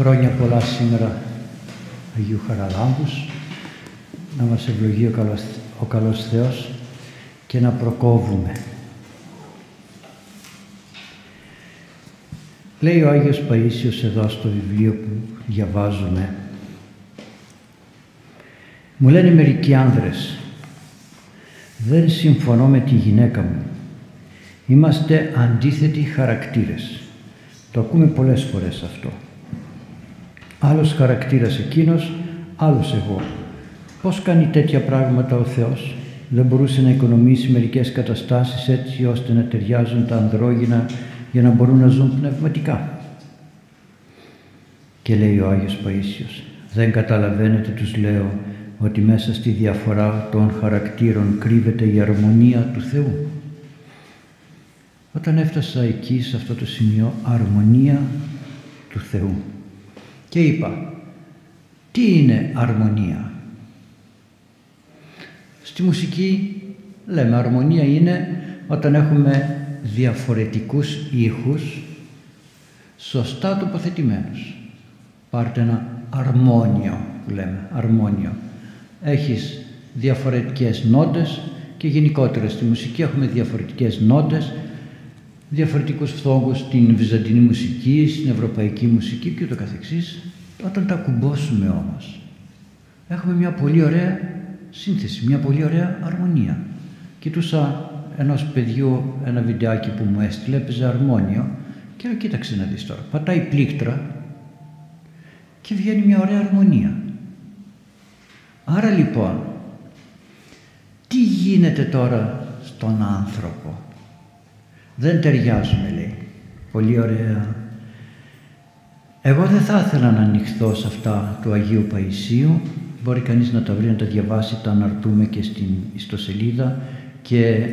Χρόνια πολλά σήμερα Αγίου Χαραλάμπους, να μας ευλογεί ο καλός, ο καλός Θεός και να προκόβουμε. Λέει ο Άγιος Παΐσιος εδώ στο βιβλίο που διαβάζουμε μου λένε μερικοί άνδρες δεν συμφωνώ με τη γυναίκα μου. Είμαστε αντίθετοι χαρακτήρες. Το ακούμε πολλές φορές αυτό άλλος χαρακτήρας εκείνος άλλος εγώ πως κάνει τέτοια πράγματα ο Θεός; Δεν μπορούσε να οικονομήσει μερικές καταστάσεις έτσι ώστε να ταιριάζουν τα ανδρόγυνα για να μπορούν να ζουν πνευματικά. Και λέει ο Άγιος Παΐσιος, δεν καταλαβαίνετε τους λέω ότι μέσα στη διαφορά των χαρακτήρων κρύβεται η αρμονία του Θεού. Όταν έφτασα εκεί σε αυτό το σημείο, αρμονία του Θεού. Και είπα, τι είναι αρμονία; Στη μουσική λέμε αρμονία είναι όταν έχουμε διαφορετικούς ήχους σωστά τοποθετημένους. Πάρτε ένα αρμόνιο που λέμε, αρμόνιο. Έχεις διαφορετικές νότες και γενικότερα στη μουσική έχουμε διαφορετικές νότες, διαφορετικούς φθόγκους στην βυζαντινή μουσική, στην ευρωπαϊκή μουσική και ούτω καθεξής. Όταν τα κουμπώσουμε όμως, έχουμε μια πολύ ωραία σύνθεση, μια πολύ ωραία αρμονία. Κοιτούσα ενός παιδιού ένα βιντεάκι που μου έστειλε, έπαιζε αρμόνιο και λέω κοίταξε να δεις τώρα, πατάει πλήκτρα και βγαίνει μια ωραία αρμονία. Άρα λοιπόν, τι γίνεται τώρα στον άνθρωπο; Δεν ταιριάζουμε λέει. Πολύ ωραία. Εγώ δεν θα ήθελα να ανοιχθώ σε αυτά του Αγίου Παϊσίου. Μπορεί κανείς να τα βρει, να τα διαβάσει, τα αναρτούμε και στην ιστοσελίδα και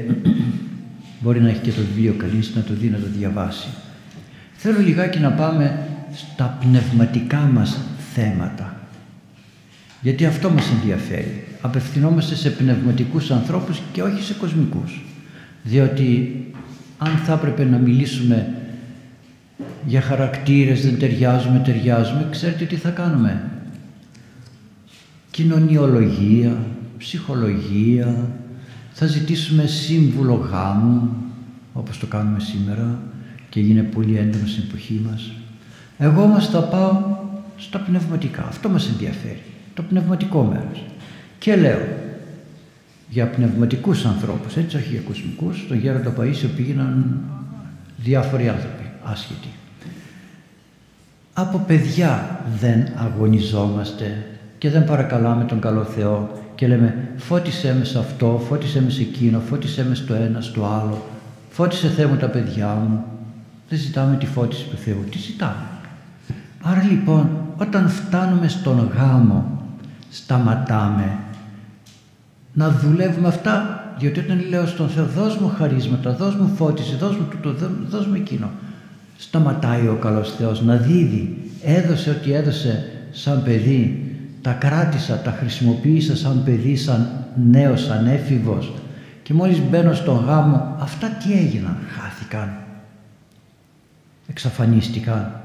μπορεί να έχει και το βιβλίο κανείς να το δει, να το διαβάσει. Θέλω λιγάκι να πάμε στα πνευματικά μας θέματα. Γιατί αυτό μας ενδιαφέρει. Απευθυνόμαστε σε πνευματικούς ανθρώπους και όχι σε κοσμικούς. Διότι αν θα έπρεπε να μιλήσουμε για χαρακτήρες, δεν ταιριάζουμε, ταιριάζουμε, ξέρετε τι θα κάνουμε; Κοινωνιολογία, ψυχολογία, θα ζητήσουμε σύμβουλο γάμου, όπως το κάνουμε σήμερα και είναι πολύ έντονο στην εποχή μας. Εγώ όμως θα πάω στα πνευματικά. Αυτό μας ενδιαφέρει. Το πνευματικό μέρος. Και λέω για πνευματικούς ανθρώπους, έτσι όχι για κοσμικούς, στον Γέροντα Παΐσιο πήγαιναν διάφοροι άνθρωποι, άσχετοι. Από παιδιά δεν αγωνιζόμαστε και δεν παρακαλάμε τον καλό Θεό και λέμε φώτισέ με σε αυτό, φώτισέ με σε εκείνο, φώτισέ με στο ένα, στο άλλο, φώτισε Θεέ μου τα παιδιά μου. Δεν ζητάμε τη φώτιση του Θεού, τι ζητάμε. Άρα λοιπόν όταν φτάνουμε στον γάμο σταματάμε να δουλεύουμε αυτά διότι όταν λέω στον Θεό δώσ' μου χαρίσματα, δώσ' μου φώτιση, δώσ' μου τούτο, δώσ' μου εκείνο σταματάει ο καλός Θεός να δίδει. Έδωσε ό,τι έδωσε σαν παιδί τα κράτησα, τα χρησιμοποίησα σαν παιδί, σαν νέος, σαν έφηβος και μόλις μπαίνω στον γάμο αυτά τι έγιναν, χάθηκαν, εξαφανίστηκαν.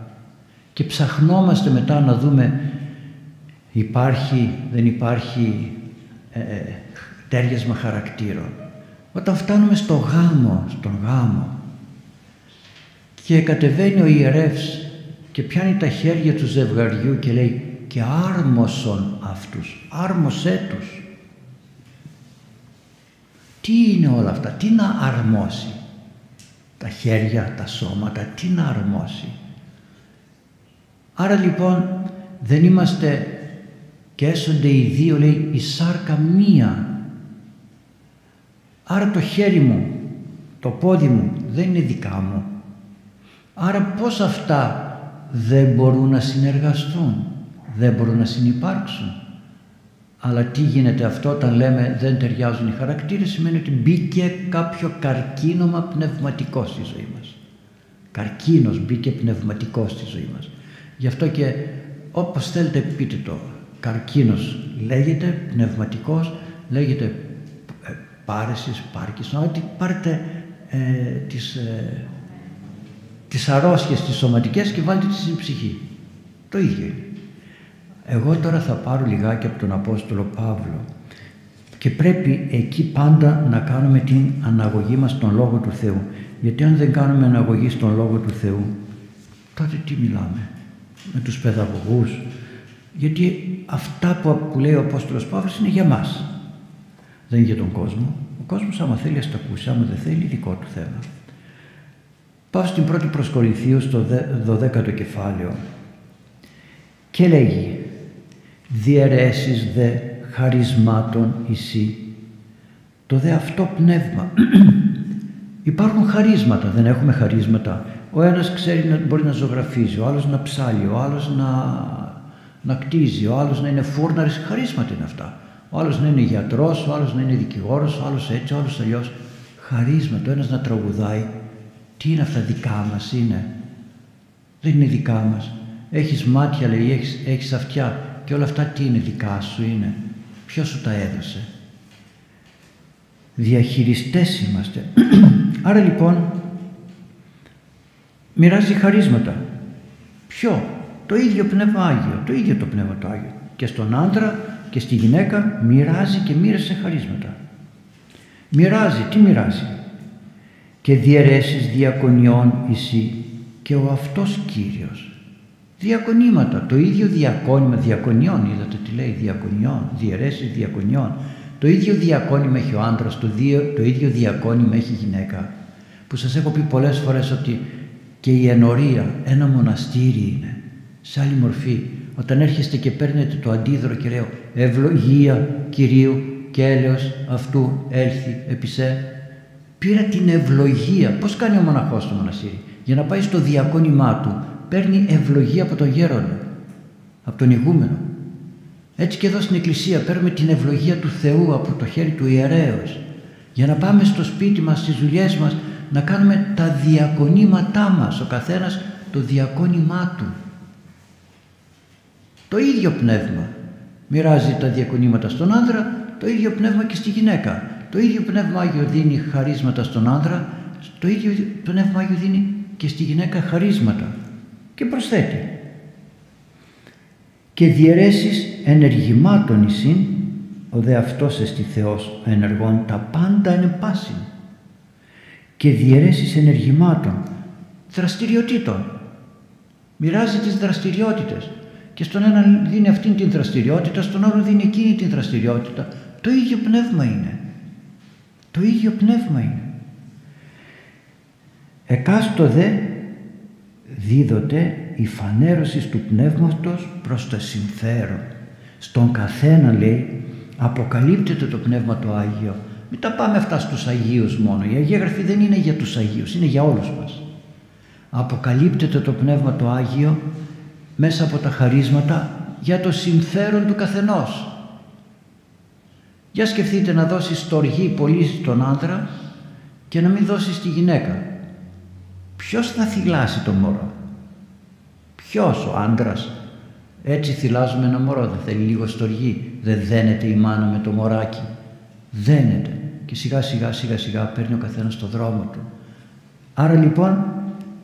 Και ψαχνόμαστε μετά να δούμε υπάρχει, δεν υπάρχει ε, ε τέριασμα χαρακτήρων. Όταν φτάνουμε στο γάμο, στον γάμο και κατεβαίνει ο ιερεύς και πιάνει τα χέρια του ζευγαριού και λέει και άρμοσον αυτούς, άρμοσέ τους. Τι είναι όλα αυτά, τι να αρμόσει, τα χέρια, τα σώματα, τι να αρμόσει; Άρα λοιπόν δεν είμαστε και έσονται οι δύο λέει η σάρκα μία. Άρα το χέρι μου, το πόδι μου δεν είναι δικά μου. Άρα πώς αυτά δεν μπορούν να συνεργαστούν δεν μπορούν να συνεπάρξουν. Αλλά τι γίνεται αυτό όταν λέμε δεν ταιριάζουν οι χαρακτήρες σημαίνει ότι μπήκε κάποιο καρκίνωμα πνευματικός στη ζωή μας. Καρκίνος μπήκε πνευματικός στη ζωή μας. Γι' αυτό και όπως θέλετε πείτε το καρκίνος λέγεται πνευματικός, λέγεται ε, πάρεσης, πάρκης, ότι πάρετε ε, τις, ε, τις αρρώστιες τις σωματικές και βάλτε τις στην ψυχή. Το ίδιο είναι. Εγώ τώρα θα πάρω λιγάκι από τον Απόστολο Παύλο και πρέπει εκεί πάντα να κάνουμε την αναγωγή μας στον Λόγο του Θεού. Γιατί αν δεν κάνουμε αναγωγή στον Λόγο του Θεού, τότε τι μιλάμε; Με τους παιδαγωγούς. Γιατί αυτά που, λέει ο Απόστολος Παύλος είναι για μας. Δεν είναι για τον κόσμο. Ο κόσμος άμα θέλει ας τα ακούσει, άμα δεν θέλει δικό του θέμα. Πάω στην πρώτη προς στο 12ο κεφάλαιο και λέγει «Διαιρέσεις δε χαρισμάτων εσύ, το δε αυτό πνεύμα». Υπάρχουν χαρίσματα, δεν έχουμε χαρίσματα. Ο ένας ξέρει να μπορεί να ζωγραφίζει, ο άλλος να ψάλει, ο άλλος να, να κτίζει, ο άλλος να είναι φούρναρης, χαρίσματα είναι αυτά. Ο άλλος να είναι γιατρός, ο άλλος να είναι δικηγόρος, ο άλλος έτσι, ο άλλος αλλιώς. Χαρίσματα, ο ένας να τραγουδάει. Τι είναι αυτά δικά μας είναι; Δεν είναι δικά μας. Έχεις μάτια λέει, έχεις, έχεις αυτιά και όλα αυτά τι είναι δικά σου είναι; Ποιος σου τα έδωσε; Διαχειριστές είμαστε. Άρα λοιπόν μοιράζει χαρίσματα. Ποιο, το ίδιο Πνεύμα Άγιο, το ίδιο το Πνεύμα το Άγιο. Και στον άντρα και στη γυναίκα μοιράζει και μοίρασε χαρίσματα. Μοιράζει, τι μοιράζει; Και διαιρέσεις διακονιών εσύ και ο αυτός Κύριος. Διακονήματα, το ίδιο διακόνημα διακονιών, είδατε τι λέει, διακονιών, διαιρέσεις διακονιών. Το ίδιο διακόνημα έχει ο άντρας, το, το ίδιο διακόνημα έχει η γυναίκα. Που σας έχω πει πολλές φορές ότι και η ενορία ένα μοναστήρι είναι, σε άλλη μορφή. Όταν έρχεστε και παίρνετε το αντίδρο και λέω ευλογία Κυρίου και έλεος αυτού έλθει επισέ. Πήρα την ευλογία. Πώς κάνει ο μοναχός στο μοναστήρι; Για να πάει στο διακόνημά του παίρνει ευλογία από τον γέροντα, από τον ηγούμενο. Έτσι και εδώ στην εκκλησία παίρνουμε την ευλογία του Θεού από το χέρι του ιερέως για να πάμε στο σπίτι μας, στις δουλειές μας να κάνουμε τα διακονήματά μας, ο καθένας το διακόνημά του. Το ίδιο πνεύμα μοιράζει τα διακονήματα στον άνδρα, το ίδιο πνεύμα και στη γυναίκα. Το ίδιο πνεύμα Άγιο δίνει χαρίσματα στον άνδρα, το ίδιο πνεύμα Άγιο δίνει και στη γυναίκα χαρίσματα. Και προσθέτει. Και διαιρέσεις ενεργημάτων εισήν, ο δε αυτός εστι Θεός ενεργών τα πάντα είναι πάσιν και διαιρέσεις ενεργημάτων, δραστηριοτήτων. Μοιράζει τις δραστηριότητες και στον έναν δίνει αυτήν την δραστηριότητα, στον άλλο δίνει εκείνη την δραστηριότητα. Το ίδιο πνεύμα είναι. Το ίδιο πνεύμα είναι. Εκάστοτε δίδοτε η φανέρωσης του πνεύματος προς το συμφέρον. Στον καθένα λέει αποκαλύπτεται το πνεύμα το Άγιο μην τα πάμε αυτά στους Αγίους μόνο. Η Αγία Γραφή δεν είναι για τους Αγίους, είναι για όλους μας. Αποκαλύπτεται το Πνεύμα το Άγιο μέσα από τα χαρίσματα για το συμφέρον του καθενός. Για σκεφτείτε να δώσεις στοργή πολύ στον άντρα και να μην δώσεις στη γυναίκα. Ποιος θα θυλάσει το μωρό; Ποιος ο άντρας. Έτσι θυλάζουμε ένα μωρό. Δεν θέλει λίγο στοργή. Δεν δένεται η μάνα με το μωράκι. Δένεται και σιγά σιγά σιγά σιγά παίρνει ο καθένας το δρόμο του. Άρα λοιπόν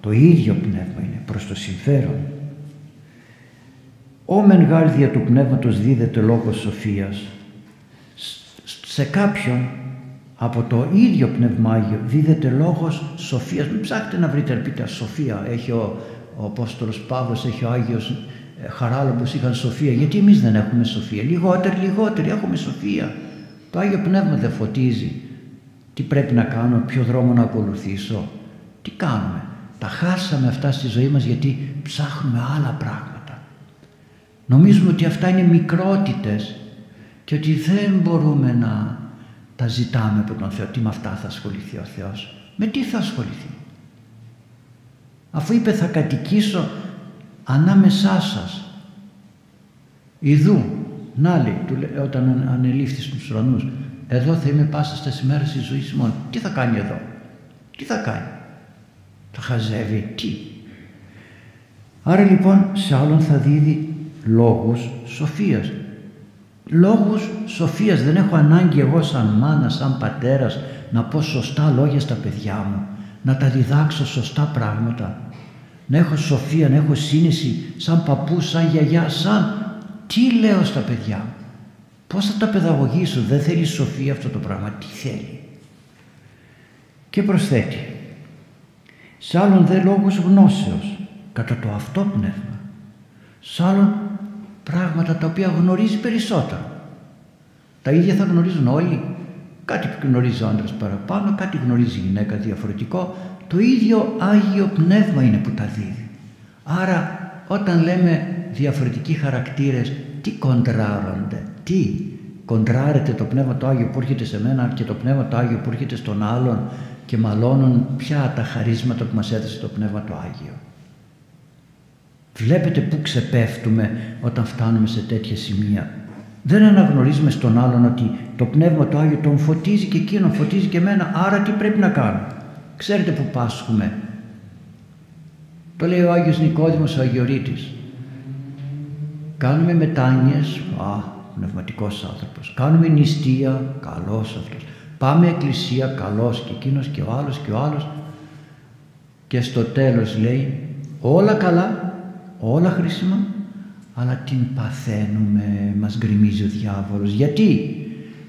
το ίδιο πνεύμα είναι προς το συμφέρον. Ο μεν γάρδια του πνεύματος δίδεται λόγος σοφίας. Σε κάποιον από το ίδιο πνεύμα Άγιο δίδεται λόγος σοφίας. Μην ψάχτε να βρείτε πείτε σοφία. Έχει ο, ο Απόστολος Παύλος, έχει ο Άγιος ε, Χαράλαμπος είχαν σοφία. Γιατί εμείς δεν έχουμε σοφία; Λιγότεροι, λιγότεροι έχουμε σοφία. Το Άγιο Πνεύμα δεν φωτίζει. Τι πρέπει να κάνω, ποιο δρόμο να ακολουθήσω; Τι κάνουμε; Τα χάσαμε αυτά στη ζωή μας γιατί ψάχνουμε άλλα πράγματα. Νομίζουμε ότι αυτά είναι μικρότητες και ότι δεν μπορούμε να τα ζητάμε από τον Θεό. Τι με αυτά θα ασχοληθεί ο Θεός; Με τι θα ασχοληθεί; Αφού είπε θα κατοικήσω ανάμεσά σας. Ιδού να λέει, όταν ανελήφθη στους ουρανούς, εδώ θα είμαι πάσα στα ημέρες της ζωής μόνο. Τι θα κάνει εδώ, τι θα κάνει, θα χαζεύει, τι; Άρα λοιπόν σε άλλον θα δίδει λόγους σοφίας. Λόγους σοφίας δεν έχω ανάγκη εγώ σαν μάνα, σαν πατέρας να πω σωστά λόγια στα παιδιά μου, να τα διδάξω σωστά πράγματα. να έχω σοφία, να έχω σύνεση, σαν παππού, σαν γιαγιά, σαν... Τι λέω στα παιδιά Πώς θα τα παιδαγωγήσω, δεν θέλει σοφία αυτό το πράγμα, τι θέλει. Και προσθέτει, σ' άλλον δε λόγους γνώσεως, κατά το αυτό πνεύμα, σ' άλλον πράγματα τα οποία γνωρίζει περισσότερο. Τα ίδια θα γνωρίζουν όλοι. Κάτι που γνωρίζει ο άντρας παραπάνω, κάτι γνωρίζει η γυναίκα διαφορετικό. Το ίδιο Άγιο Πνεύμα είναι που τα δίδει. Άρα όταν λέμε διαφορετικοί χαρακτήρες, τι κοντράρονται, τι; Κοντράρεται το Πνεύμα το Άγιο που έρχεται σε μένα και το Πνεύμα το Άγιο που έρχεται στον άλλον και μαλώνουν πια τα χαρίσματα που μας έδωσε το Πνεύμα το Άγιο. Βλέπετε πού ξεπέφτουμε όταν φτάνουμε σε τέτοια σημεία. Δεν αναγνωρίζουμε στον άλλον ότι το Πνεύμα το Άγιο τον φωτίζει και εκείνον φωτίζει και εμένα, άρα τι πρέπει να κάνω; Ξέρετε που πάσχουμε. Το λέει ο Άγιος Νικόδημος ο Αγιορείτης. Κάνουμε μετάνοιες, α, πνευματικός άνθρωπος. Κάνουμε νηστεία, καλός αυτός. Πάμε εκκλησία, καλός και εκείνος και ο άλλος και ο άλλος. Και στο τέλος λέει, όλα καλά, όλα χρήσιμα, αλλά την παθαίνουμε, μας γκριμίζει ο διάβολος. Γιατί;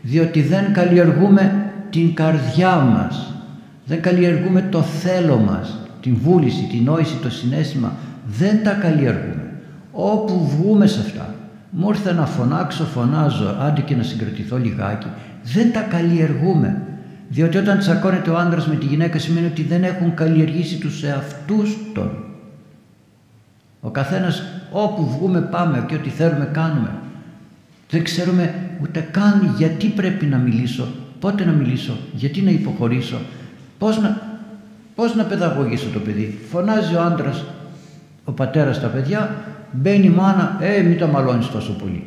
Διότι δεν καλλιεργούμε την καρδιά μας, δεν καλλιεργούμε το θέλω μας, την βούληση, την νόηση, το συνέστημα, δεν τα καλλιεργούμε. Όπου βγούμε σε αυτά, μου ήρθε να φωνάξω, φωνάζω, άντε και να συγκρατηθώ λιγάκι, δεν τα καλλιεργούμε. Διότι όταν τσακώνεται ο άντρας με τη γυναίκα σημαίνει ότι δεν έχουν καλλιεργήσει τους εαυτούς των. Ο καθένας όπου βγούμε πάμε και ό,τι θέλουμε κάνουμε. Δεν ξέρουμε ούτε καν γιατί πρέπει να μιλήσω, πότε να μιλήσω, γιατί να υποχωρήσω, πώς να, πώς να παιδαγωγήσω το παιδί. Φωνάζει ο άντρας, ο πατέρας στα παιδιά, μπαίνει η μάνα, ε μην τα μαλώνεις τόσο πολύ.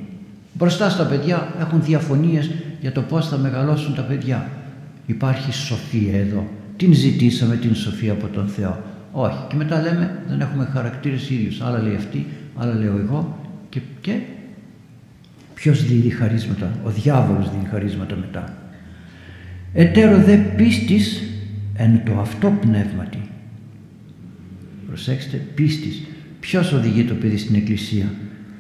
Μπροστά στα παιδιά έχουν διαφωνίες για το πώς θα μεγαλώσουν τα παιδιά. Υπάρχει σοφία εδώ. Την ζητήσαμε την σοφία από τον Θεό. Όχι. Και μετά λέμε δεν έχουμε χαρακτήρες ίδιους. Άλλα λέει αυτή, άλλα λέω εγώ και, και ποιος δίνει χαρίσματα; Ο διάβολος δίνει χαρίσματα μετά. Ετέρω δε πίστης εν το αυτό πνεύματι. Προσέξτε, πίστης. Ποιος οδηγεί το παιδί στην εκκλησία;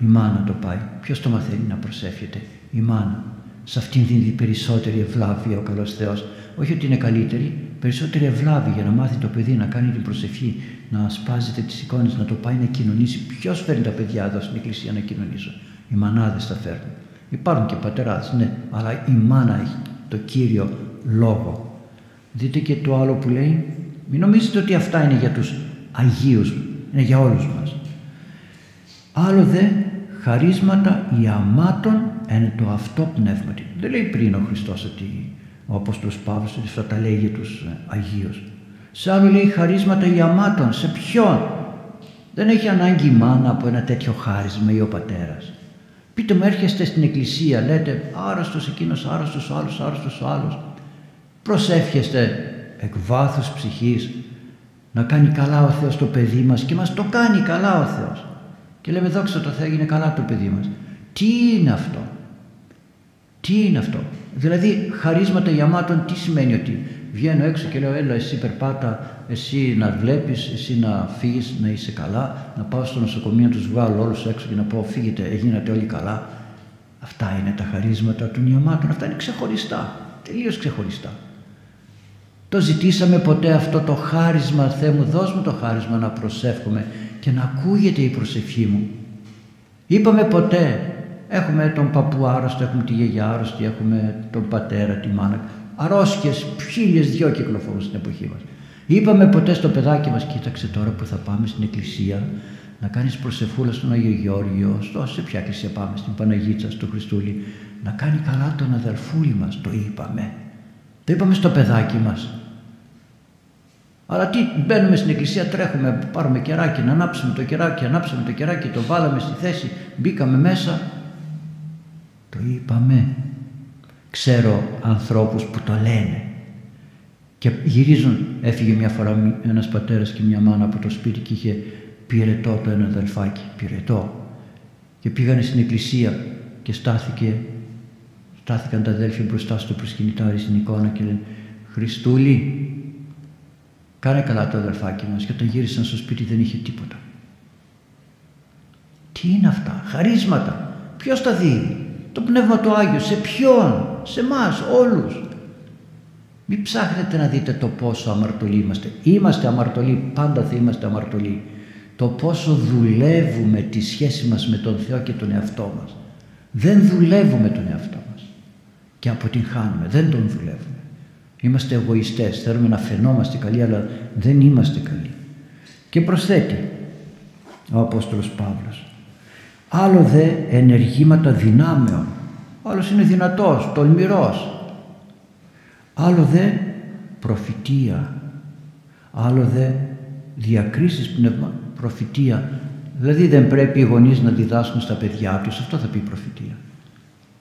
Η μάνα το πάει. Ποιος το μαθαίνει να προσεύχεται; Η μάνα. Σε αυτήν δίνει περισσότερη ευλάβεια ο καλός Θεός. Όχι ότι είναι καλύτερη, περισσότερη ευλάβεια για να μάθει το παιδί να κάνει την προσευχή, να σπάζεται τις εικόνες, να το πάει να κοινωνήσει. Ποιος φέρνει τα παιδιά εδώ στην εκκλησία να κοινωνήσουν. Οι μανάδες τα φέρνουν. Υπάρχουν και πατεράδες, ναι, αλλά η μάνα έχει το κύριο λόγο. Δείτε και το άλλο που λέει, μην νομίζετε ότι αυτά είναι για τους Αγίους, είναι για όλους μας. Άλλο δε χαρίσματα ιαμάτων εν το αυτό πνεύμα. Δεν λέει πριν ο Χριστός ότι ο Απόστολος Παύλος ότι αυτά τα λέει για τους ε, Αγίους. Σε άλλο λέει χαρίσματα ιαμάτων. Σε ποιον; Δεν έχει ανάγκη η μάνα από ένα τέτοιο χάρισμα ή ο πατέρας. Πείτε μου έρχεστε στην εκκλησία λέτε άρρωστος εκείνος, άρρωστος ο άλλος, άρρωστος ο άλλος. Προσεύχεστε εκ βάθους ψυχής να κάνει καλά ο Θεός το παιδί μας και μας το κάνει καλά ο Θεός. Και λέμε δόξα το Θεό έγινε καλά το παιδί μας. Τι είναι αυτό; Τι είναι αυτό; Δηλαδή χαρίσματα γεμάτων τι σημαίνει ότι βγαίνω έξω και λέω έλα εσύ περπάτα, εσύ να βλέπεις, εσύ να φύγεις, να είσαι καλά, να πάω στο νοσοκομείο να τους βγάλω όλους έξω και να πω φύγετε, έγινατε όλοι καλά. Αυτά είναι τα χαρίσματα των ιαμάτων, αυτά είναι ξεχωριστά, τελείως ξεχωριστά. Το ζητήσαμε ποτέ αυτό το χάρισμα, Θεέ μου δώσ' μου το χάρισμα να προσεύχομαι και να ακούγεται η προσευχή μου. Είπαμε ποτέ, έχουμε τον παππού άρρωστο, έχουμε τη γιαγιά άρρωστη, έχουμε τον πατέρα, τη μάνα. Αρρώσκες, χίλιες δυο κυκλοφορούν στην εποχή μας. Είπαμε ποτέ στο παιδάκι μας, κοίταξε τώρα που θα πάμε στην εκκλησία, να κάνεις προσεφούλα στον Αγιο Γεώργιο, στο, σε ποια εκκλησία πάμε, στην Παναγίτσα, στο Χριστούλη, να κάνει καλά τον αδελφούλη μας, το είπαμε. Το είπαμε στο παιδάκι μας. Αλλά τι, μπαίνουμε στην εκκλησία, τρέχουμε, πάρουμε κεράκι, να ανάψουμε το κεράκι, ανάψαμε το κεράκι, το βάλαμε στη θέση, μπήκαμε μέσα. Το είπαμε. Ξέρω ανθρώπους που το λένε και γυρίζουν. Έφυγε μια φορά ένας πατέρας και μια μάνα από το σπίτι και είχε πυρετό το ένα αδελφάκι, πυρετό. Και πήγανε στην εκκλησία και στάθηκε, στάθηκαν τα αδέλφια μπροστά στο προσκυνητάρι στην εικόνα και λένε «Χριστούλη, Κάνε καλά το αδερφάκι μας και όταν γύρισαν στο σπίτι δεν είχε τίποτα. Τι είναι αυτά, χαρίσματα. Ποιος τα δίνει; Το Πνεύμα του Άγιο, σε ποιον, σε εμά όλους. Μην ψάχνετε να δείτε το πόσο αμαρτωλοί είμαστε. Είμαστε αμαρτωλοί, πάντα θα είμαστε αμαρτωλοί. Το πόσο δουλεύουμε τη σχέση μας με τον Θεό και τον εαυτό μας. Δεν δουλεύουμε τον εαυτό μας και αποτυγχάνουμε, δεν τον δουλεύουμε. Είμαστε εγωιστές, θέλουμε να φαινόμαστε καλοί αλλά δεν είμαστε καλοί. Και προσθέτει ο Απόστολος Παύλος άλλο δε ενεργήματα δυνάμεων. Άλλος είναι δυνατός, τολμηρός. Άλλο δε προφητεία. Άλλο δε διακρίσεις πνευμα προφητεία. Δηλαδή δεν πρέπει οι γονείς να διδάσκουν στα παιδιά τους. Αυτό θα πει προφητεία.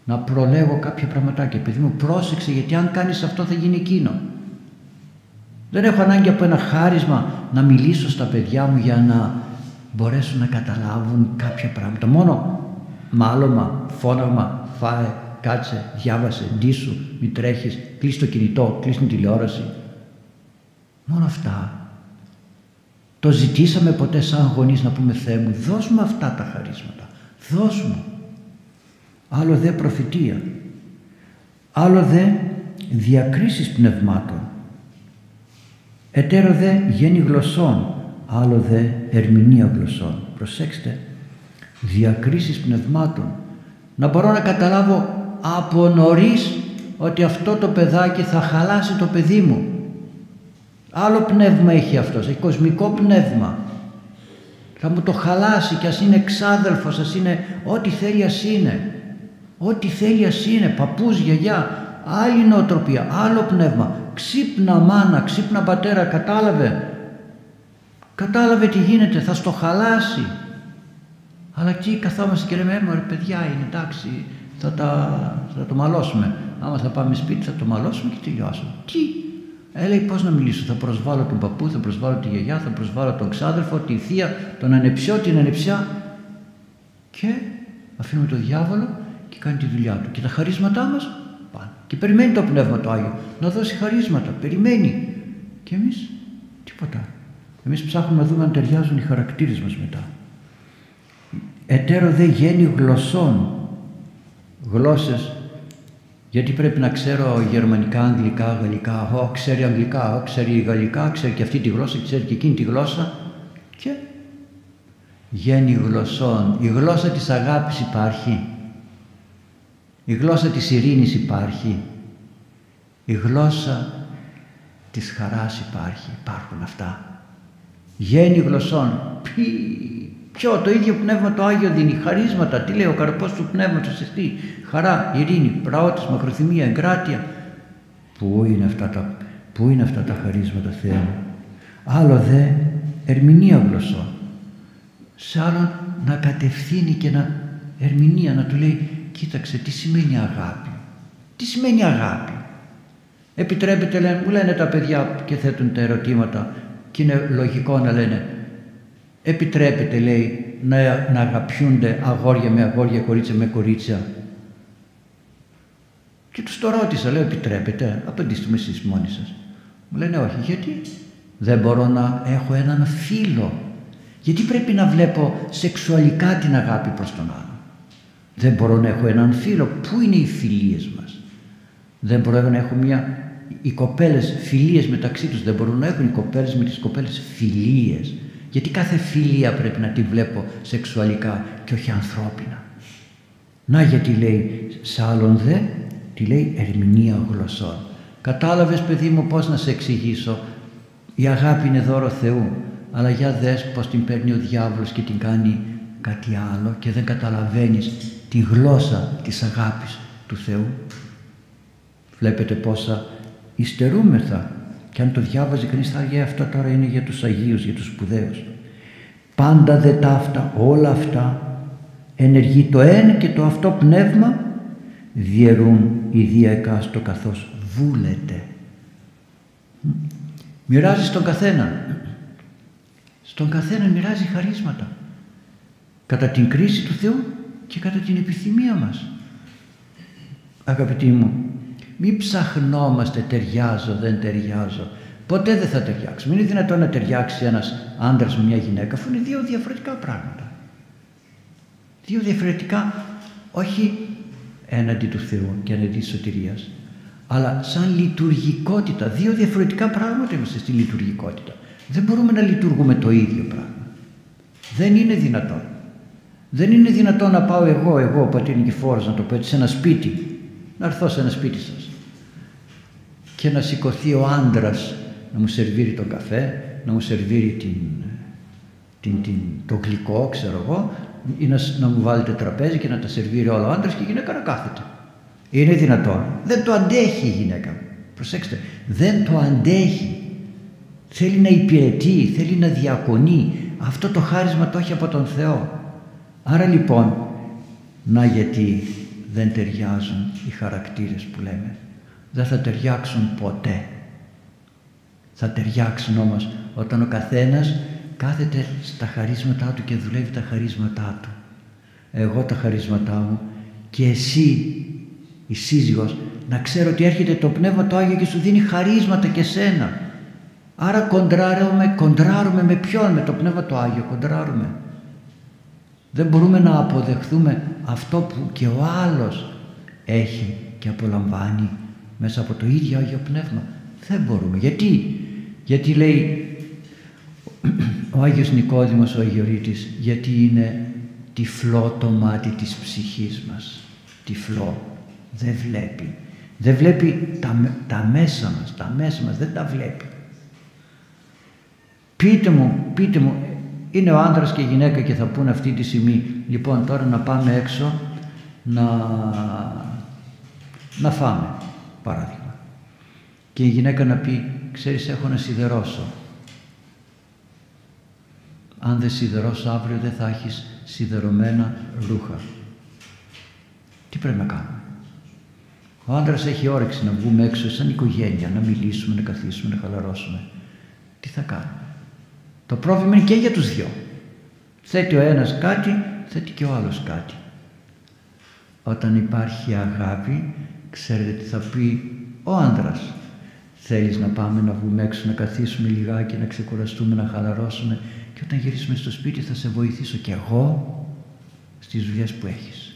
Να προλέγω κάποια πραγματάκια. Παιδί μου πρόσεξε γιατί αν κάνεις αυτό θα γίνει εκείνο. Δεν έχω ανάγκη από ένα χάρισμα να μιλήσω στα παιδιά μου για να μπορέσουν να καταλάβουν κάποια πράγματα. Μόνο μάλωμα, φώναγμα, φάε, κάτσε, διάβασε, ντύσου, μη τρέχεις, κλείς το κινητό, κλείς την τηλεόραση. Μόνο αυτά. Το ζητήσαμε ποτέ σαν γονείς να πούμε Θεέ μου, δώσ' μου αυτά τα χαρίσματα. Δώσ' μου. Άλλο δε προφητεία. Άλλο δε διακρίσεις πνευμάτων. Ετέρω δε γέννη γλωσσών άλλο δε ερμηνεία γλωσσών. Προσέξτε, διακρίσεις πνευμάτων. Να μπορώ να καταλάβω από νωρίς ότι αυτό το παιδάκι θα χαλάσει το παιδί μου. Άλλο πνεύμα έχει αυτός, έχει κοσμικό πνεύμα. Θα μου το χαλάσει και ας είναι εξάδελφος, ας είναι ό,τι θέλει ας είναι. Ό,τι θέλει ας είναι, παππούς, γιαγιά, άλλη νοοτροπία, άλλο πνεύμα. Ξύπνα μάνα, ξύπνα πατέρα, κατάλαβε Κατάλαβε τι γίνεται, θα στο χαλάσει. Αλλά εκεί καθόμαστε και λέμε, έμορφε παιδιά είναι εντάξει, θα, τα, θα το μαλώσουμε. Άμα θα πάμε σπίτι θα το μαλώσουμε και τελειώσουμε. Τι, έλεγε πώς να μιλήσω, θα προσβάλλω τον παππού, θα προσβάλλω τη γιαγιά, θα προσβάλλω τον ξάδερφο, τη θεία, τον ανεψιό, την ανεψιά και αφήνουμε τον διάβολο και κάνει τη δουλειά του. Και τα χαρίσματά μας πάνε. Και περιμένει το Πνεύμα το Άγιο να δώσει χαρίσματα, περιμένει. Και εμείς τίποτα. Εμείς ψάχνουμε να δούμε αν ταιριάζουν οι χαρακτήρες μας μετά. Ετέρω δε γέννη γλωσσών. Γλώσσες. Γιατί πρέπει να ξέρω γερμανικά, αγγλικά, γαλλικά. Ο ξέρει αγγλικά, ο ξέρει γαλλικά, ξέρει και αυτή τη γλώσσα, ξέρει και εκείνη τη γλώσσα. Και γέννη γλωσσών. Η γλώσσα της αγάπης υπάρχει. Η γλώσσα της ειρήνης υπάρχει. Η γλώσσα της χαράς υπάρχει. Υπάρχουν αυτά γέννη γλωσσών. Πι, ποιο, το ίδιο πνεύμα το Άγιο δίνει, χαρίσματα, τι λέει ο καρπός του πνεύματος εστί, χαρά, ειρήνη, πραότης, μακροθυμία, εγκράτεια. Πού είναι αυτά τα, πού είναι αυτά τα χαρίσματα Θεέ μου; Άλλο δε ερμηνεία γλωσσών. Σε άλλον να κατευθύνει και να ερμηνεία, να του λέει κοίταξε τι σημαίνει αγάπη; Τι σημαίνει αγάπη; Επιτρέπεται, λένε, μου λένε τα παιδιά και θέτουν τα ερωτήματα και είναι λογικό να λένε επιτρέπεται λέει να, να αγαπιούνται αγόρια με αγόρια, κορίτσια με κορίτσια. Και τους το ρώτησα, λέω επιτρέπετε, απαντήστε με εσείς μόνοι σας. Μου λένε όχι, γιατί δεν μπορώ να έχω έναν φίλο. Γιατί πρέπει να βλέπω σεξουαλικά την αγάπη προς τον άλλο. Δεν μπορώ να έχω έναν φίλο. Πού είναι οι φιλίες μας; Δεν μπορώ να έχω μια οι κοπέλες φιλίες μεταξύ τους δεν μπορούν να έχουν οι κοπέλες με τις κοπέλες φιλίες. Γιατί κάθε φιλία πρέπει να τη βλέπω σεξουαλικά και όχι ανθρώπινα. Να γιατί λέει σ' άλλον δε τη λέει ερμηνεία γλωσσών. Κατάλαβες παιδί μου πως να σε εξηγήσω; Η αγάπη είναι δώρο Θεού αλλά για δες πως την παίρνει ο διάβολος και την κάνει κάτι άλλο και δεν καταλαβαίνεις τη γλώσσα της αγάπης του Θεού. Βλέπετε πόσα υστερούμεθα και αν το διάβαζε κανείς θα έλεγε αυτό τώρα είναι για τους Αγίους, για τους σπουδαίους. Πάντα δε ταύτα, όλα αυτά ενεργεί το ένα και το αυτό πνεύμα διαιρούν η διαεκάστο καθώς βούλεται. Μοιράζεις στον καθένα. Στον καθένα μοιράζει χαρίσματα. Κατά την κρίση του Θεού και κατά την επιθυμία μας. Αγαπητοί μου, μην ψαχνόμαστε ταιριάζω, δεν ταιριάζω. Ποτέ δεν θα ταιριάξουμε. Είναι δυνατόν να ταιριάξει ένας άντρας με μια γυναίκα αφού είναι δύο διαφορετικά πράγματα. Δύο διαφορετικά, όχι έναντι του Θεού και έναντι της σωτηρίας, αλλά σαν λειτουργικότητα. Δύο διαφορετικά πράγματα είμαστε στη λειτουργικότητα. Δεν μπορούμε να λειτουργούμε το ίδιο πράγμα. Δεν είναι δυνατόν. Δεν είναι δυνατόν να πάω εγώ, εγώ ο πατήρ Νικηφόρος να το πω έτσι, σε ένα σπίτι, να έρθω σε ένα σπίτι σας και να σηκωθεί ο άντρας να μου σερβίρει τον καφέ, να μου σερβίρει την, την, την, το γλυκό, ξέρω εγώ, ή να, να μου βάλετε τραπέζι και να τα σερβίρει όλο ο άντρας και η γυναίκα να κάθεται. Είναι δυνατόν. Δεν το αντέχει η γυναίκα. Προσέξτε, δεν το αντέχει. Θέλει να υπηρετεί, θέλει να διακονεί. Αυτό το χάρισμα το έχει από τον Θεό. Άρα λοιπόν, να γιατί δεν ταιριάζουν οι χαρακτήρες που λέμε. Δεν θα ταιριάξουν ποτέ. Θα ταιριάξουν όμως όταν ο καθένας κάθεται στα χαρίσματά του και δουλεύει τα χαρίσματά του. Εγώ τα χαρίσματά μου και εσύ η σύζυγος να ξέρω ότι έρχεται το Πνεύμα το Άγιο και σου δίνει χαρίσματα και σένα. Άρα κοντράρουμε, κοντράρουμε με ποιον, με το Πνεύμα το Άγιο, κοντράρουμε. Δεν μπορούμε να αποδεχθούμε αυτό που και ο άλλος έχει και απολαμβάνει μέσα από το ίδιο Άγιο Πνεύμα. Δεν μπορούμε. Γιατί, γιατί λέει ο Άγιος Νικόδημος ο Αγιορείτης, γιατί είναι τυφλό το μάτι της ψυχής μας. Τυφλό. Δεν βλέπει. Δεν βλέπει τα, τα μέσα μας, τα μέσα μας δεν τα βλέπει. Πείτε μου, πείτε μου, είναι ο άντρας και η γυναίκα και θα πούνε αυτή τη στιγμή, λοιπόν τώρα να πάμε έξω να, να φάμε, παράδειγμα. Και η γυναίκα να πει, ξέρεις έχω να σιδερώσω. Αν δεν σιδερώσω αύριο δεν θα έχεις σιδερωμένα ρούχα. Τι πρέπει να κάνουμε; Ο άντρας έχει όρεξη να βγούμε έξω σαν οικογένεια, να μιλήσουμε, να καθίσουμε, να χαλαρώσουμε. Τι θα κάνουμε; Το πρόβλημα είναι και για τους δυο. Θέτει ο ένας κάτι, θέτει και ο άλλος κάτι. Όταν υπάρχει αγάπη, ξέρετε τι θα πει ο άντρας. Θέλεις να πάμε να βγούμε έξω, να καθίσουμε λιγάκι, να ξεκουραστούμε, να χαλαρώσουμε και όταν γυρίσουμε στο σπίτι θα σε βοηθήσω και εγώ στις δουλειές που έχεις.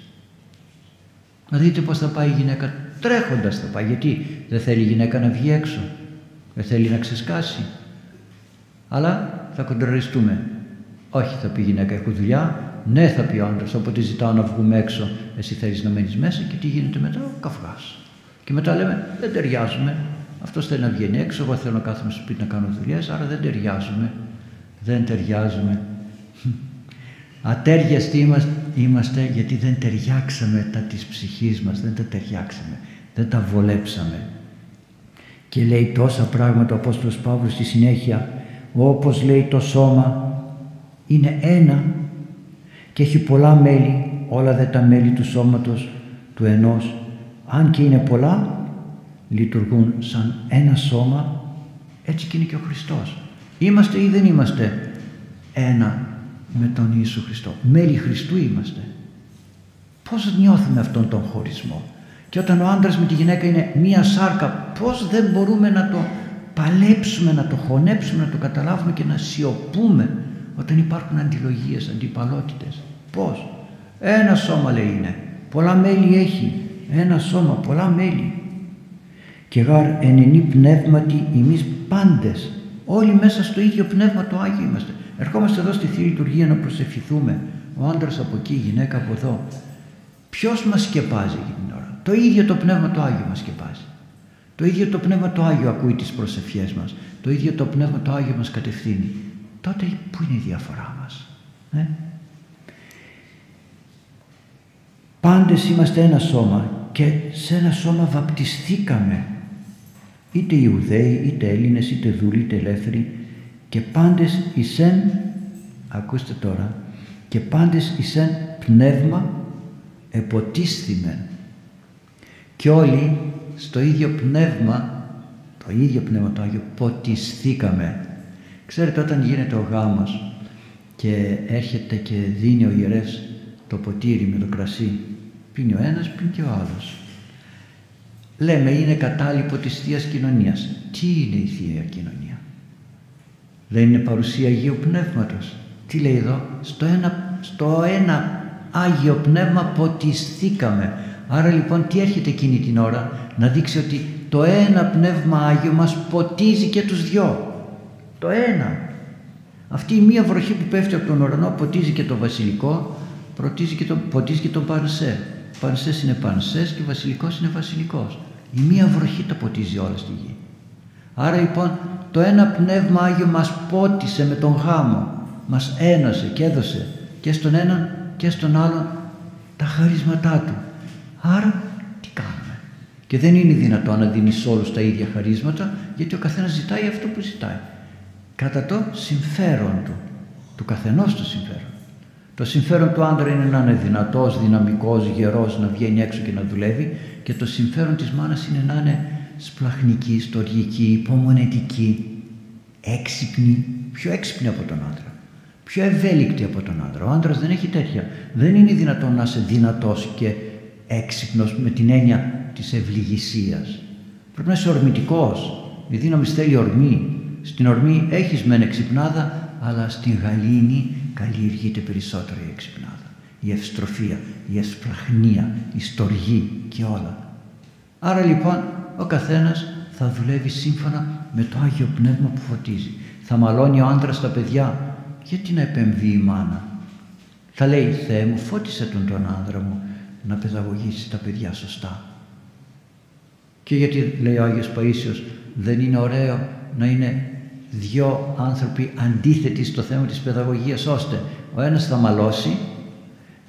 Να δείτε πώς θα πάει η γυναίκα τρέχοντας θα πάει. Γιατί δεν θέλει η γυναίκα να βγει έξω. Δεν θέλει να ξεσκάσει. Αλλά θα κοντραριστούμε. Όχι θα πει η γυναίκα έχω δουλειά. Ναι θα πει ο άντρας όποτε ζητάω να βγούμε έξω εσύ θέλεις να μένεις μέσα και τι γίνεται μετά ο καυγάς. Και μετά λέμε δεν ταιριάζουμε. Αυτό θέλει να βγαίνει έξω, εγώ θέλω να κάθομαι στο σπίτι να κάνω δουλειές, άρα δεν ταιριάζουμε. Δεν ταιριάζουμε. Ατέριαστοι είμαστε, είμαστε γιατί δεν ταιριάξαμε τα της ψυχής μας, δεν τα ταιριάξαμε, δεν τα βολέψαμε. Και λέει τόσα πράγματα ο Απόστολος Παύλος στη συνέχεια, όπως λέει το σώμα είναι ένα και έχει πολλά μέλη, όλα δε τα μέλη του σώματος του ενός, αν και είναι πολλά, λειτουργούν σαν ένα σώμα, έτσι και είναι και ο Χριστός. Είμαστε ή δεν είμαστε ένα με τον Ιησού Χριστό. Μέλη Χριστού είμαστε. Πώς νιώθουμε αυτόν τον χωρισμό; Και όταν ο άντρας με τη γυναίκα είναι μία σάρκα, πώς δεν μπορούμε να το παλέψουμε, να το χωνέψουμε, να το καταλάβουμε και να σιωπούμε όταν υπάρχουν αντιλογίες, αντιπαλότητες. Πώς; Ένα σώμα λέει είναι. Πολλά μέλη έχει. Ένα σώμα, πολλά μέλη. Και γάρ ενενή πνεύματι εμείς πάντες. Όλοι μέσα στο ίδιο πνεύμα το Άγιο είμαστε. Ερχόμαστε εδώ στη Θεία Λειτουργία να προσευχηθούμε. Ο άντρας από εκεί, η γυναίκα από εδώ. Ποιος μας σκεπάζει εκείνη την ώρα; Το ίδιο το πνεύμα το Άγιο μας σκεπάζει. Το ίδιο το πνεύμα το Άγιο ακούει τις προσευχές μας. Το ίδιο το πνεύμα το Άγιο μας κατευθύνει. Τότε πού είναι η διαφορά μας. Ε; Πάντες είμαστε ένα σώμα και σε ένα σώμα βαπτιστήκαμε είτε Ιουδαίοι, είτε Έλληνες, είτε δούλοι, είτε ελεύθεροι και πάντες εισέν, ακούστε τώρα, και πάντες εισέν πνεύμα εποτίσθημεν και όλοι στο ίδιο πνεύμα, το ίδιο πνεύμα το Άγιο, ποτιστήκαμε. Ξέρετε όταν γίνεται ο γάμος και έρχεται και δίνει ο ιερεύς το ποτήρι με το κρασί, πίνει ο ένας, πίνει και ο άλλος. λέμε είναι κατάλοιπο της Θείας Κοινωνίας. Τι είναι η Θεία Κοινωνία; Δεν είναι παρουσία Αγίου Πνεύματος. Τι λέει εδώ; Στο ένα, στο ένα Άγιο Πνεύμα ποτιστήκαμε. Άρα λοιπόν τι έρχεται εκείνη την ώρα; Να δείξει ότι το ένα Πνεύμα Άγιο μας ποτίζει και τους δυο. Το ένα. Αυτή η μία βροχή που πέφτει από τον ουρανό ποτίζει και το βασιλικό, ποτίζει και τον, ποτίζει και τον Πανσέ. Πανσές είναι Πανσές και βασιλικός είναι βασιλικός. Η μία βροχή τα ποτίζει όλα στη γη. Άρα λοιπόν το ένα Πνεύμα Άγιο μας πότισε με τον γάμο, μας ένωσε και έδωσε και στον έναν και στον άλλον τα χαρίσματά του. Άρα τι κάνουμε; Και δεν είναι δυνατό να δίνεις όλους τα ίδια χαρίσματα γιατί ο καθένας ζητάει αυτό που ζητάει. Κατά το συμφέρον του. Του καθενός το συμφέρον. Το συμφέρον του άντρα είναι να είναι δυνατός, δυναμικός, γερός, να βγαίνει έξω και να δουλεύει και το συμφέρον της μάνας είναι να είναι σπλαχνική, στοργική, υπομονετική, έξυπνη, πιο έξυπνη από τον άντρα, πιο ευέλικτη από τον άντρα. Ο άντρας δεν έχει τέτοια. Δεν είναι δυνατόν να είσαι δυνατός και έξυπνος με την έννοια της ευληγησίας. Πρέπει να είσαι ορμητικός. Η δύναμη θέλει ορμή. Στην ορμή έχεις μεν εξυπνάδα, αλλά στην γαλήνη καλλιεργείται περισσότερο η εξυπνάδα. Η ευστροφία, η εσπλαχνία, η στοργή και όλα. Άρα λοιπόν ο καθένας θα δουλεύει σύμφωνα με το Άγιο Πνεύμα που φωτίζει. Θα μαλώνει ο άντρας τα παιδιά. Γιατί να επεμβεί η μάνα; Θα λέει Θεέ μου φώτισε τον τον άνδρα μου να παιδαγωγήσει τα παιδιά σωστά. Και γιατί λέει ο Άγιος Παΐσιος δεν είναι ωραίο να είναι δυο άνθρωποι αντίθετοι στο θέμα της παιδαγωγίας ώστε ο ένας θα μαλώσει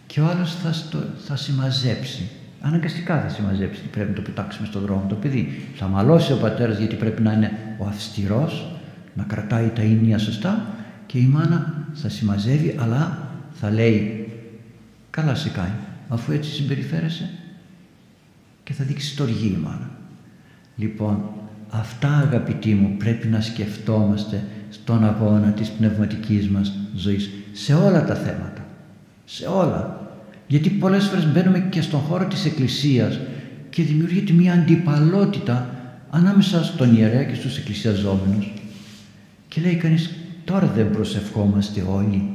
και ο άλλος θα, στο, θα συμμαζέψει. Αναγκαστικά θα συμμαζέψει, πρέπει να το πετάξουμε στον δρόμο το παιδί. Θα μαλώσει ο πατέρας γιατί πρέπει να είναι ο αυστηρός, να κρατάει τα ίνια σωστά και η μάνα θα συμμαζεύει αλλά θα λέει καλά σε κάνει αφού έτσι συμπεριφέρεσαι και θα δείξεις στοργή η μάνα. Λοιπόν, αυτά αγαπητοί μου πρέπει να σκεφτόμαστε στον αγώνα της πνευματικής μας ζωής σε όλα τα θέματα, σε όλα. Γιατί πολλές φορές μπαίνουμε και στον χώρο της Εκκλησίας και δημιουργείται μια αντιπαλότητα ανάμεσα στον ιερέα και στους εκκλησιαζόμενους. Και λέει κανείς τώρα δεν προσευχόμαστε όλοι.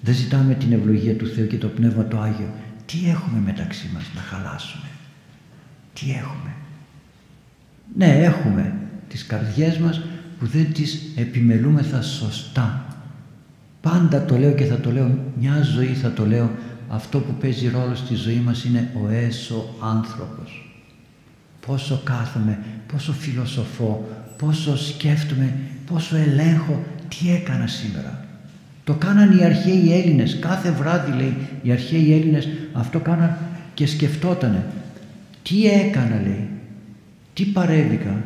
Δεν ζητάμε την ευλογία του Θεού και το Πνεύμα το Άγιο. Τι έχουμε μεταξύ μας να χαλάσουμε; Τι έχουμε; Ναι έχουμε τις καρδιές μας που δεν τις επιμελούμεθα σωστά πάντα το λέω και θα το λέω μια ζωή θα το λέω αυτό που παίζει ρόλο στη ζωή μας είναι ο έσω άνθρωπος πόσο κάθομαι, πόσο φιλοσοφώ, πόσο σκέφτομαι, πόσο ελέγχω τι έκανα σήμερα. Το κάναν οι αρχαίοι Έλληνες, κάθε βράδυ λέει οι αρχαίοι Έλληνες αυτό κάναν και σκεφτότανε. Τι έκανα λέει, τι παρέβηκα,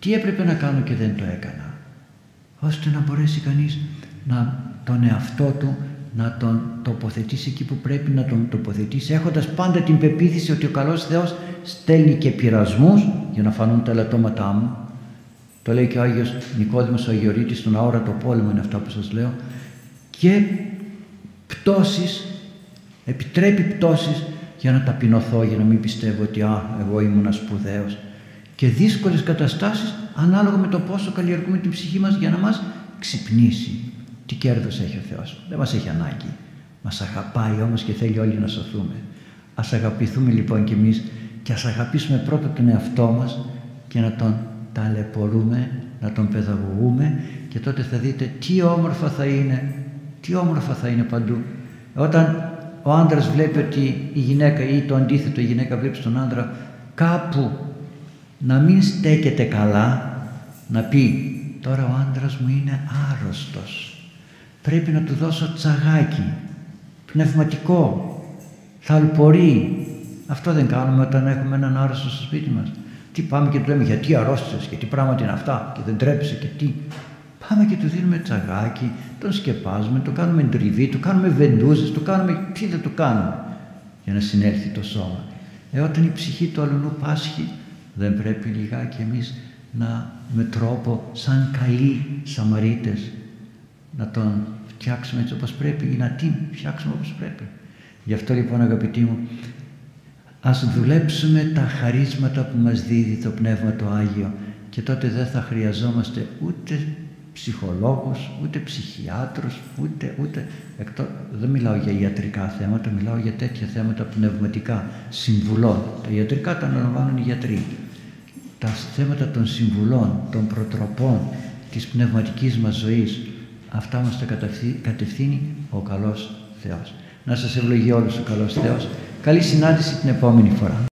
τι έπρεπε να κάνω και δεν το έκανα. Ώστε να μπορέσει κανείς να τον εαυτό του να τον τοποθετήσει εκεί που πρέπει να τον τοποθετήσει έχοντας πάντα την πεποίθηση ότι ο καλός Θεός στέλνει και πειρασμούς για να φανούν τα ελαττώματά μου. Το λέει και ο Άγιος Νικόδημος ο Αγιορείτης στον αόρατο πόλεμο είναι αυτό που σας λέω και πτώσεις, επιτρέπει πτώσεις για να ταπεινωθώ, για να μην πιστεύω ότι α, εγώ ήμουν σπουδαίος και δύσκολες καταστάσεις ανάλογα με το πόσο καλλιεργούμε την ψυχή μας για να μας ξυπνήσει. Τι κέρδος έχει ο Θεός; Δεν μας έχει ανάγκη. Μας αγαπάει όμως και θέλει όλοι να σωθούμε. Ας αγαπηθούμε λοιπόν κι εμείς και ας αγαπήσουμε πρώτα τον εαυτό μας και να τον ταλαιπωρούμε, να τον παιδαγωγούμε και τότε θα δείτε τι όμορφα θα είναι, τι όμορφα θα είναι παντού. Όταν ο άντρας βλέπει ότι η γυναίκα ή το αντίθετο η γυναίκα βλέπει στον άντρα κάπου να μην στέκεται καλά, να πει τώρα ο άντρας μου είναι άρρωστος. Πρέπει να του δώσω τσαγάκι, πνευματικό, θαλπορεί. Αυτό δεν κάνουμε όταν έχουμε έναν άρρωστο στο σπίτι μας. Τι πάμε και του λέμε γιατί αρρώστησες και τι πράγματα είναι αυτά και δεν τρέψε και τι. Πάμε και του δίνουμε τσαγάκι, τον σκεπάζουμε, το κάνουμε τριβή, του κάνουμε βεντούζες, του κάνουμε τι δεν του κάνουμε για να συνέλθει το σώμα. Ε, όταν η ψυχή του αλουνού πάσχει δεν πρέπει λιγάκι εμείς να με τρόπο σαν καλοί Σαμαρίτες να τον φτιάξουμε έτσι όπως πρέπει ή να την φτιάξουμε όπως πρέπει. Γι' αυτό λοιπόν αγαπητοί μου Ας δουλέψουμε τα χαρίσματα που μας δίδει το Πνεύμα το Άγιο και τότε δεν θα χρειαζόμαστε ούτε ψυχολόγους, ούτε ψυχιάτρους, ούτε, ούτε, εκτό, δεν μιλάω για ιατρικά θέματα, μιλάω για τέτοια θέματα πνευματικά, συμβουλών. Τα ιατρικά τα αναλαμβάνουν οι γιατροί. Τα θέματα των συμβουλών, των προτροπών, της πνευματικής μας ζωής, αυτά μας τα κατευθύνει ο καλός Θεός. Να σας ευλογεί όλους ο καλός Θεός. Καλή συνάντηση την επόμενη φορά.